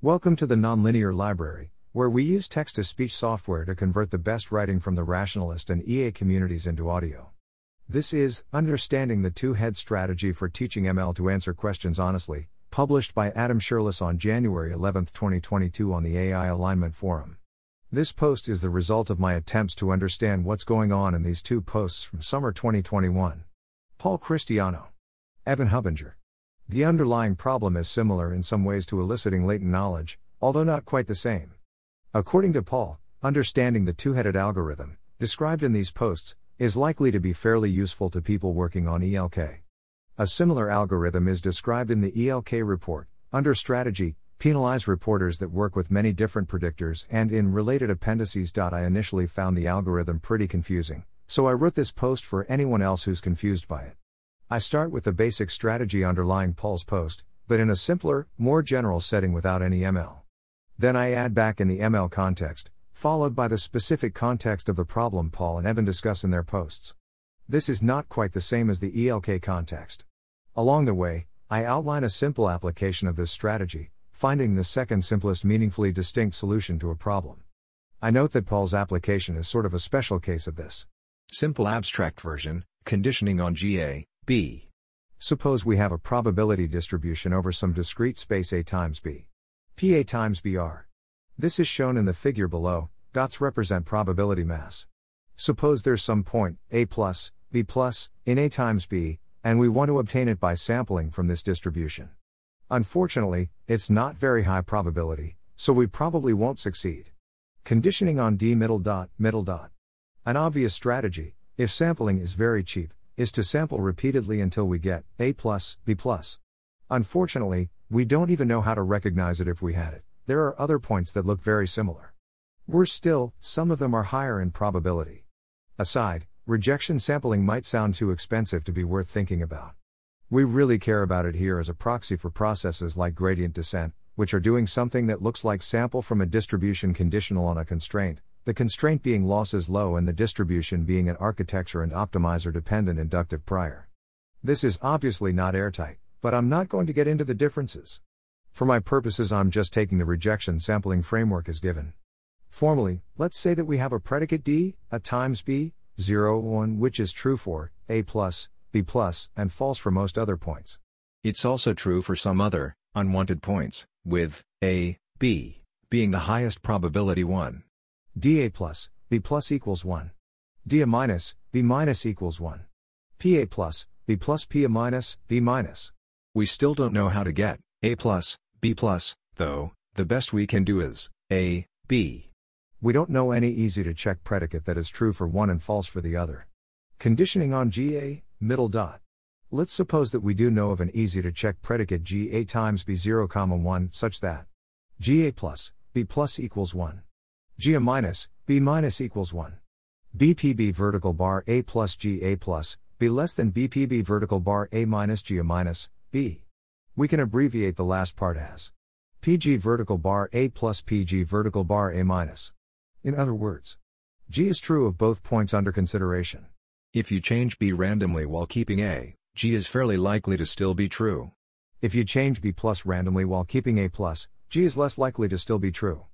Welcome to the Nonlinear Library, where we use text to speech software to convert the best writing from the rationalist and EA communities into audio. This is Understanding the Two Head Strategy for Teaching ML to Answer Questions Honestly, published by Adam Scherlis on January 11, 2022, on the AI Alignment Forum. This post is the result of my attempts to understand what's going on in these two posts from summer 2021. Paul Christiano. Evan Hubinger. The underlying problem is similar in some ways to eliciting latent knowledge, although not quite the same. According to Paul, understanding the two headed algorithm, described in these posts, is likely to be fairly useful to people working on ELK. A similar algorithm is described in the ELK report, under strategy, penalize reporters that work with many different predictors, and in related appendices. I initially found the algorithm pretty confusing, so I wrote this post for anyone else who's confused by it. I start with the basic strategy underlying Paul's post, but in a simpler, more general setting without any ML. Then I add back in the ML context, followed by the specific context of the problem Paul and Evan discuss in their posts. This is not quite the same as the ELK context. Along the way, I outline a simple application of this strategy, finding the second simplest meaningfully distinct solution to a problem. I note that Paul's application is sort of a special case of this. Simple abstract version, conditioning on GA, B. Suppose we have a probability distribution over some discrete space A times B. PA times BR. This is shown in the figure below, dots represent probability mass. Suppose there's some point, A plus, B plus, in A times B, and we want to obtain it by sampling from this distribution. Unfortunately, it's not very high probability, so we probably won't succeed. Conditioning on D middle dot, middle dot. An obvious strategy, if sampling is very cheap, is to sample repeatedly until we get A plus, B plus. Unfortunately, we don't even know how to recognize it if we had it. There are other points that look very similar. Worse still, some of them are higher in probability. Aside, rejection sampling might sound too expensive to be worth thinking about. We really care about it here as a proxy for processes like gradient descent, which are doing something that looks like sample from a distribution conditional on a constraint, the constraint being losses low and the distribution being an architecture and optimizer dependent inductive prior. This is obviously not airtight, but I'm not going to get into the differences. For my purposes, I'm just taking the rejection sampling framework as given. Formally, let's say that we have a predicate D, a times B, 0, 1, which is true for A plus, B plus, and false for most other points. It's also true for some other, unwanted points, with A, B being the highest probability one dA plus, B plus equals 1. dA minus, B minus equals 1. PA plus, B plus PA minus, B minus. We still don't know how to get A plus, B plus, though, the best we can do is A, B. We don't know any easy to check predicate that is true for one and false for the other. Conditioning on GA, middle dot. Let's suppose that we do know of an easy to check predicate GA times B0, 1 such that GA plus, B plus equals 1. G minus, B minus equals 1. BPB vertical bar A plus G A plus, B less than BPB vertical bar A minus G a minus, B. We can abbreviate the last part as PG vertical bar A plus PG vertical bar A minus. In other words, G is true of both points under consideration. If you change B randomly while keeping A, G is fairly likely to still be true. If you change B plus randomly while keeping A plus, G is less likely to still be true.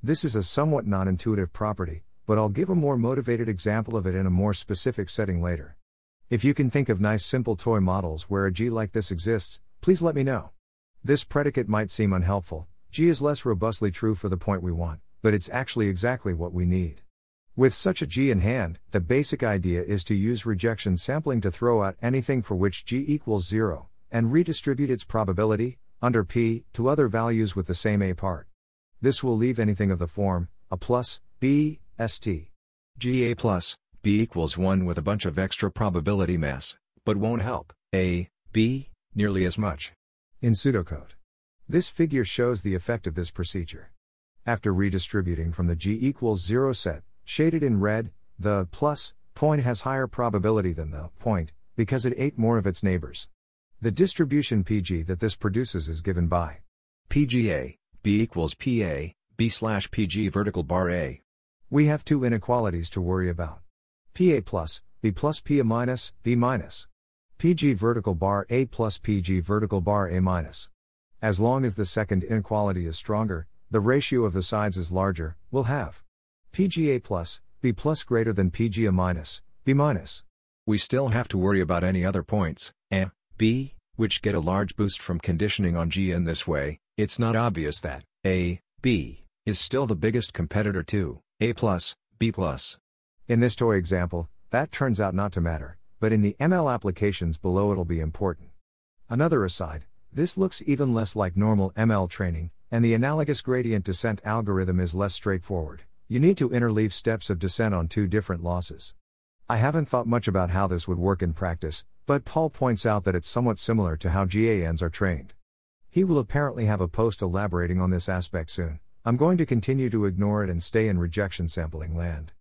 This is a somewhat non intuitive property, but I'll give a more motivated example of it in a more specific setting later. If you can think of nice simple toy models where a G like this exists, please let me know. This predicate might seem unhelpful, G is less robustly true for the point we want, but it's actually exactly what we need. With such a G in hand, the basic idea is to use rejection sampling to throw out anything for which G equals 0, and redistribute its probability, under P, to other values with the same A part. This will leave anything of the form, a plus, b, st. GA plus, b equals 1 with a bunch of extra probability mass, but won't help, a, b, nearly as much. In pseudocode. This figure shows the effect of this procedure. After redistributing from the g equals 0 set, shaded in red, the plus point has higher probability than the point, because it ate more of its neighbors. The distribution PG that this produces is given by PGA, B equals PA, B slash PG vertical bar A. We have two inequalities to worry about. PA plus, B plus PA minus, B minus. PG vertical bar A plus PG vertical bar A minus. As long as the second inequality is stronger, the ratio of the sides is larger, we'll have PGA plus, B plus greater than PGA minus, B minus. We still have to worry about any other points, A, B, which get a large boost from conditioning on G in this way, it's not obvious that A, B, is still the biggest competitor to A plus, B. In this toy example, that turns out not to matter, but in the ML applications below it'll be important. Another aside, this looks even less like normal ML training, and the analogous gradient descent algorithm is less straightforward. You need to interleave steps of descent on two different losses. I haven't thought much about how this would work in practice, but Paul points out that it's somewhat similar to how GANs are trained. He will apparently have a post elaborating on this aspect soon. I'm going to continue to ignore it and stay in rejection sampling land.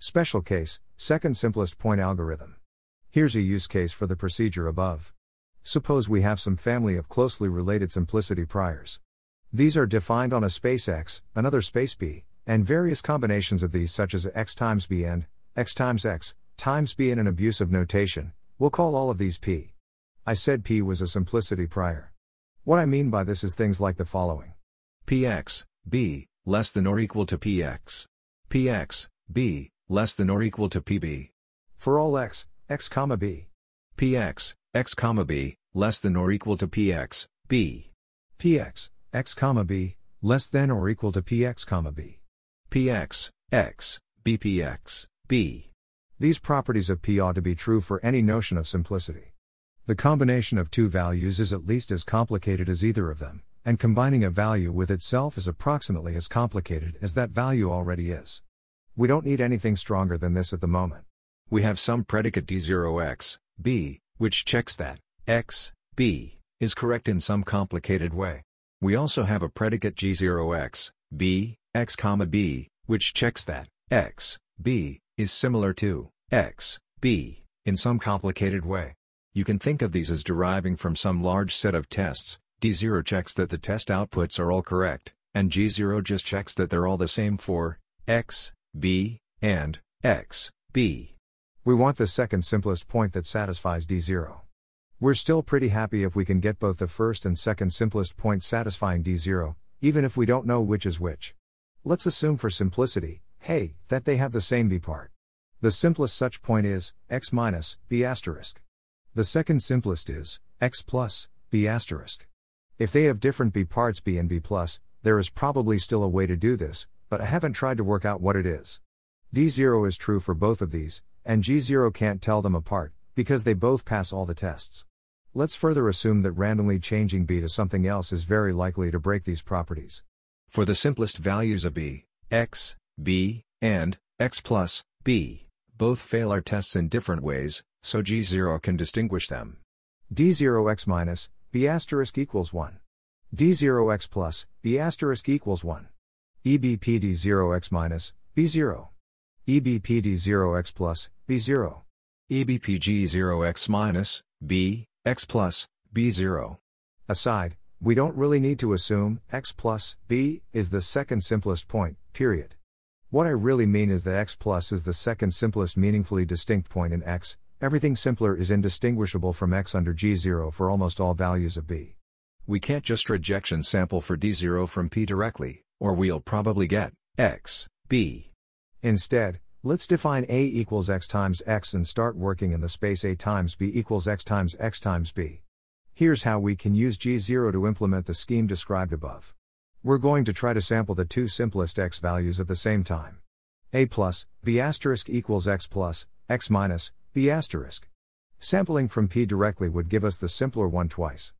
Special case, second simplest point algorithm. Here's a use case for the procedure above. Suppose we have some family of closely related simplicity priors. These are defined on a space X, another space B, and various combinations of these such as x times B and x times X, times b in an abusive notation, we'll call all of these p. I said p was a simplicity prior. What I mean by this is things like the following. px, b, less than or equal to px. px, b, less than or equal to pb. For all x, x comma b. px, x comma b, less than or equal to px, b. px, x comma b, less than or equal to px comma b. px, x, bpx, b. These properties of P ought to be true for any notion of simplicity. The combination of two values is at least as complicated as either of them, and combining a value with itself is approximately as complicated as that value already is. We don't need anything stronger than this at the moment. We have some predicate d0x, b, which checks that x, b, is correct in some complicated way. We also have a predicate g0x, b, x, b, which checks that x, b, is similar to x, b, in some complicated way. You can think of these as deriving from some large set of tests, D0 checks that the test outputs are all correct, and G0 just checks that they're all the same for x, b, and x, b. We want the second simplest point that satisfies D0. We're still pretty happy if we can get both the first and second simplest point satisfying D0, even if we don't know which is which. Let's assume for simplicity, hey, that they have the same b part. The simplest such point is x minus b asterisk. The second simplest is x plus b asterisk. If they have different b parts b and b plus, there is probably still a way to do this, but I haven't tried to work out what it is. D0 is true for both of these, and G0 can't tell them apart, because they both pass all the tests. Let's further assume that randomly changing b to something else is very likely to break these properties. For the simplest values of b, x, b, and x plus b. Both fail our tests in different ways, so G0 can distinguish them. D0x minus, b asterisk equals 1. D0x plus, b asterisk equals 1. EBPD0x minus, b0. EBPD0x plus, b0. EBPG0x minus, b, x plus, b0. Aside, we don't really need to assume x plus b is the second simplest point, period. What I really mean is that x plus is the second simplest meaningfully distinct point in x, everything simpler is indistinguishable from x under g0 for almost all values of b. We can't just rejection sample for d0 from p directly, or we'll probably get x, b. Instead, let's define a equals x times x and start working in the space a times b equals x times x times b. Here's how we can use g0 to implement the scheme described above. We're going to try to sample the two simplest x values at the same time. a plus, b asterisk equals x plus, x minus, b asterisk. Sampling from p directly would give us the simpler one twice.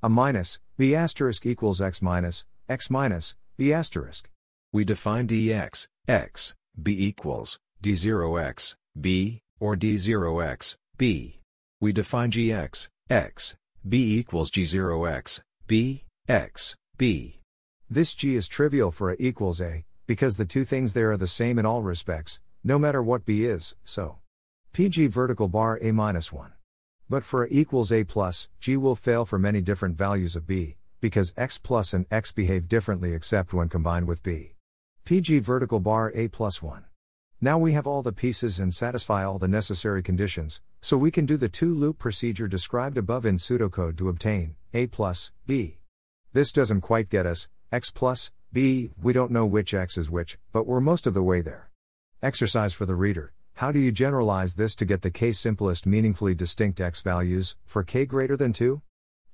a minus, b asterisk equals x minus, x minus, b asterisk. We define dx, x, b equals, d0x, b, or d0x, b. We define gx, x, b equals g0x, b, x, b. This G is trivial for A equals A, because the two things there are the same in all respects, no matter what B is, so. PG vertical bar A minus 1. But for A equals A plus, G will fail for many different values of B, because X plus and X behave differently except when combined with B. PG vertical bar A plus 1. Now we have all the pieces and satisfy all the necessary conditions, so we can do the two loop procedure described above in pseudocode to obtain A plus B. This doesn't quite get us, x plus, b, we don't know which x is which, but we're most of the way there. Exercise for the reader. How do you generalize this to get the k simplest meaningfully distinct x values, for k greater than 2?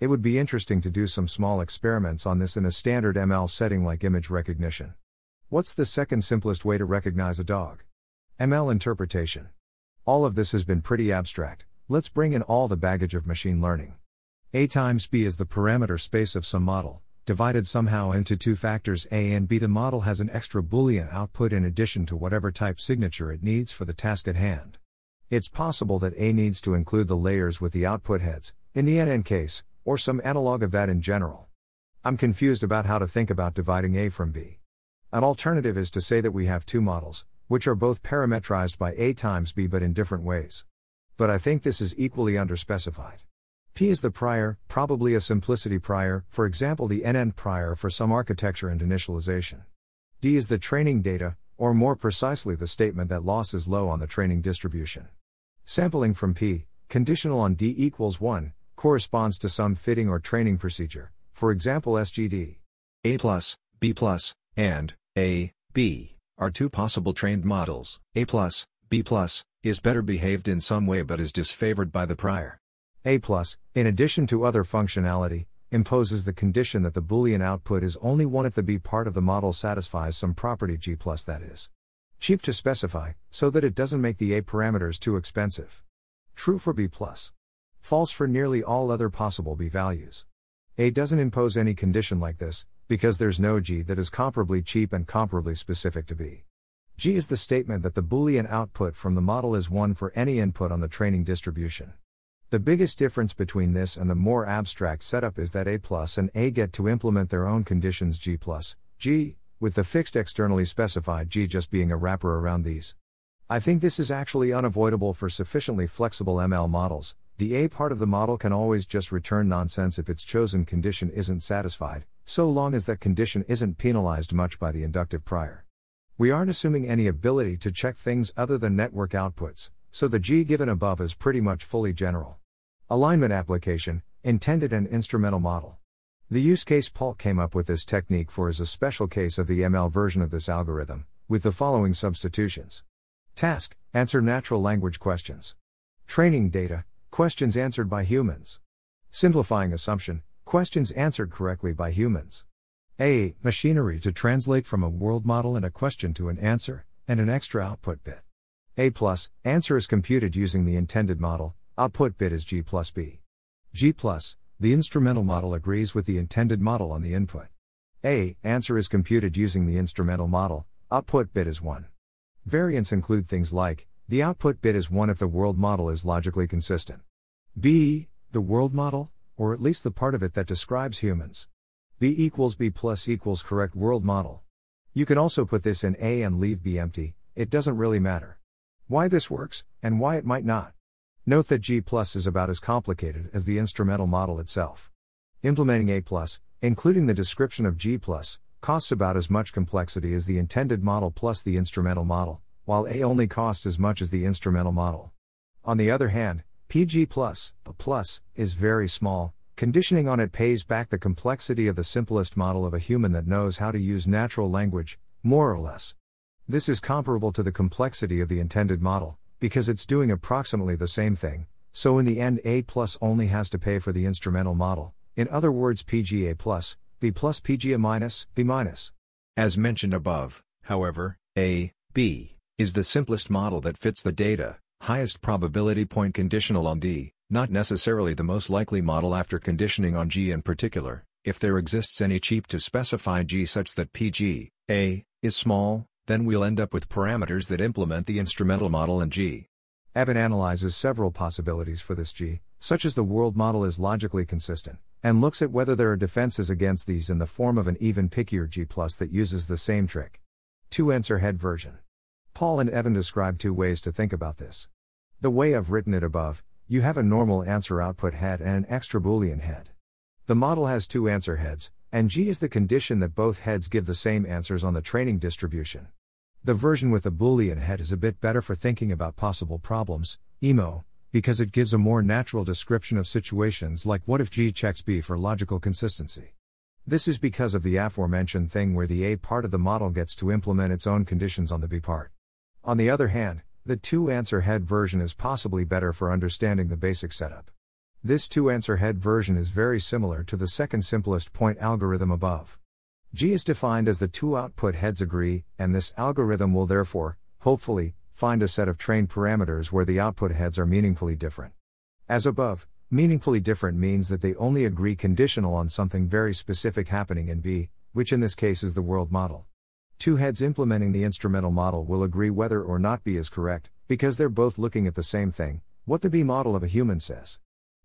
It would be interesting to do some small experiments on this in a standard ML setting like image recognition. What's the second simplest way to recognize a dog? ML interpretation. All of this has been pretty abstract, let's bring in all the baggage of machine learning. A times B is the parameter space of some model, divided somehow into two factors A and B. The model has an extra Boolean output in addition to whatever type signature it needs for the task at hand. It's possible that A needs to include the layers with the output heads, in the NN case, or some analog of that in general. I'm confused about how to think about dividing A from B. An alternative is to say that we have two models, which are both parametrized by A times B but in different ways. But I think this is equally underspecified. P is the prior, probably a simplicity prior, for example the NN prior for some architecture and initialization. D is the training data, or more precisely the statement that loss is low on the training distribution. Sampling from P, conditional on D equals 1, corresponds to some fitting or training procedure, for example SGD. A plus, B plus, and A, B are two possible trained models. A plus, B plus, is better behaved in some way but is disfavored by the prior. A+, in addition to other functionality, imposes the condition that the Boolean output is only one if the B part of the model satisfies some property G plus that is. Cheap to specify, so that it doesn't make the A parameters too expensive. True for B+. False for nearly all other possible B values. A doesn't impose any condition like this, because there's no G that is comparably cheap and comparably specific to B. G is the statement that the Boolean output from the model is 1 for any input on the training distribution. The biggest difference between this and the more abstract setup is that A plus and A get to implement their own conditions G plus, G, with the fixed externally specified G just being a wrapper around these. I think this is actually unavoidable for sufficiently flexible ML models. The A part of the model can always just return nonsense if its chosen condition isn't satisfied, so long as that condition isn't penalized much by the inductive prior. We aren't assuming any ability to check things other than network outputs, so the G given above is pretty much fully general. Alignment application, intended and instrumental model. The use case Paul came up with this technique for is a special case of the ML version of this algorithm, with the following substitutions. Task, answer natural language questions. Training data, questions answered by humans. Simplifying assumption, questions answered correctly by humans. A. Machinery to translate from a world model and a question to an answer, and an extra output bit. A plus, answer is computed using the intended model, Output bit is G plus B. G plus, the instrumental model agrees with the intended model on the input. A, answer is computed using the instrumental model, output bit is 1. Variants include things like, the output bit is 1 if the world model is logically consistent. B, the world model, or at least the part of it that describes humans. B equals B plus equals correct world model. You can also put this in A and leave B empty, it doesn't really matter. Why this works, and why it might not. Note that G is about as complicated as the instrumental model itself. Implementing A, including the description of G, costs about as much complexity as the intended model plus the instrumental model, while A only costs as much as the instrumental model. On the other hand, PG, a plus, is very small, conditioning on it pays back the complexity of the simplest model of a human that knows how to use natural language, more or less. This is comparable to the complexity of the intended model, because it's doing approximately the same thing, so in the end A plus only has to pay for the instrumental model, in other words PGA plus, B plus PGA minus, B minus. As mentioned above, however, A, B, is the simplest model that fits the data, highest probability point conditional on D, not necessarily the most likely model after conditioning on G in particular, if there exists any cheap to specify G such that PG, A, is small, then we'll end up with parameters that implement the instrumental model in G. Evan analyzes several possibilities for this G, such as the world model is logically consistent, and looks at whether there are defenses against these in the form of an even pickier G plus that uses the same trick. 2 answer head version. Paul and Evan describe two ways to think about this. The way I've written it above, you have a normal answer output head and an extra Boolean head. The model has two answer heads, and G is the condition that both heads give the same answers on the training distribution. The version with the Boolean head is a bit better for thinking about possible problems, EMO, because it gives a more natural description of situations like what if G checks B for logical consistency. This is because of the aforementioned thing where the A part of the model gets to implement its own conditions on the B part. On the other hand, the two answer head version is possibly better for understanding the basic setup. This two answer head version is very similar to the second simplest point algorithm above. G is defined as the two output heads agree, and this algorithm will therefore, hopefully, find a set of trained parameters where the output heads are meaningfully different. As above, meaningfully different means that they only agree conditional on something very specific happening in B, which in this case is the world model. Two heads implementing the instrumental model will agree whether or not B is correct, because they're both looking at the same thing, what the B model of a human says.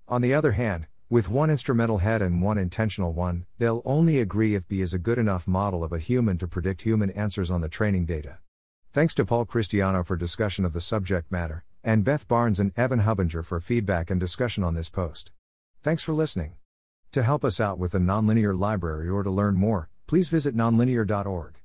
On the other hand, with one instrumental head and one intentional one, they'll only agree if B is a good enough model of a human to predict human answers on the training data. Thanks to Paul Christiano for discussion of the subject matter, and Beth Barnes and Evan Hubinger for feedback and discussion on this post. Thanks for listening. To help us out with the Nonlinear Library or to learn more, please visit nonlinear.org.